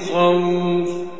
خوف.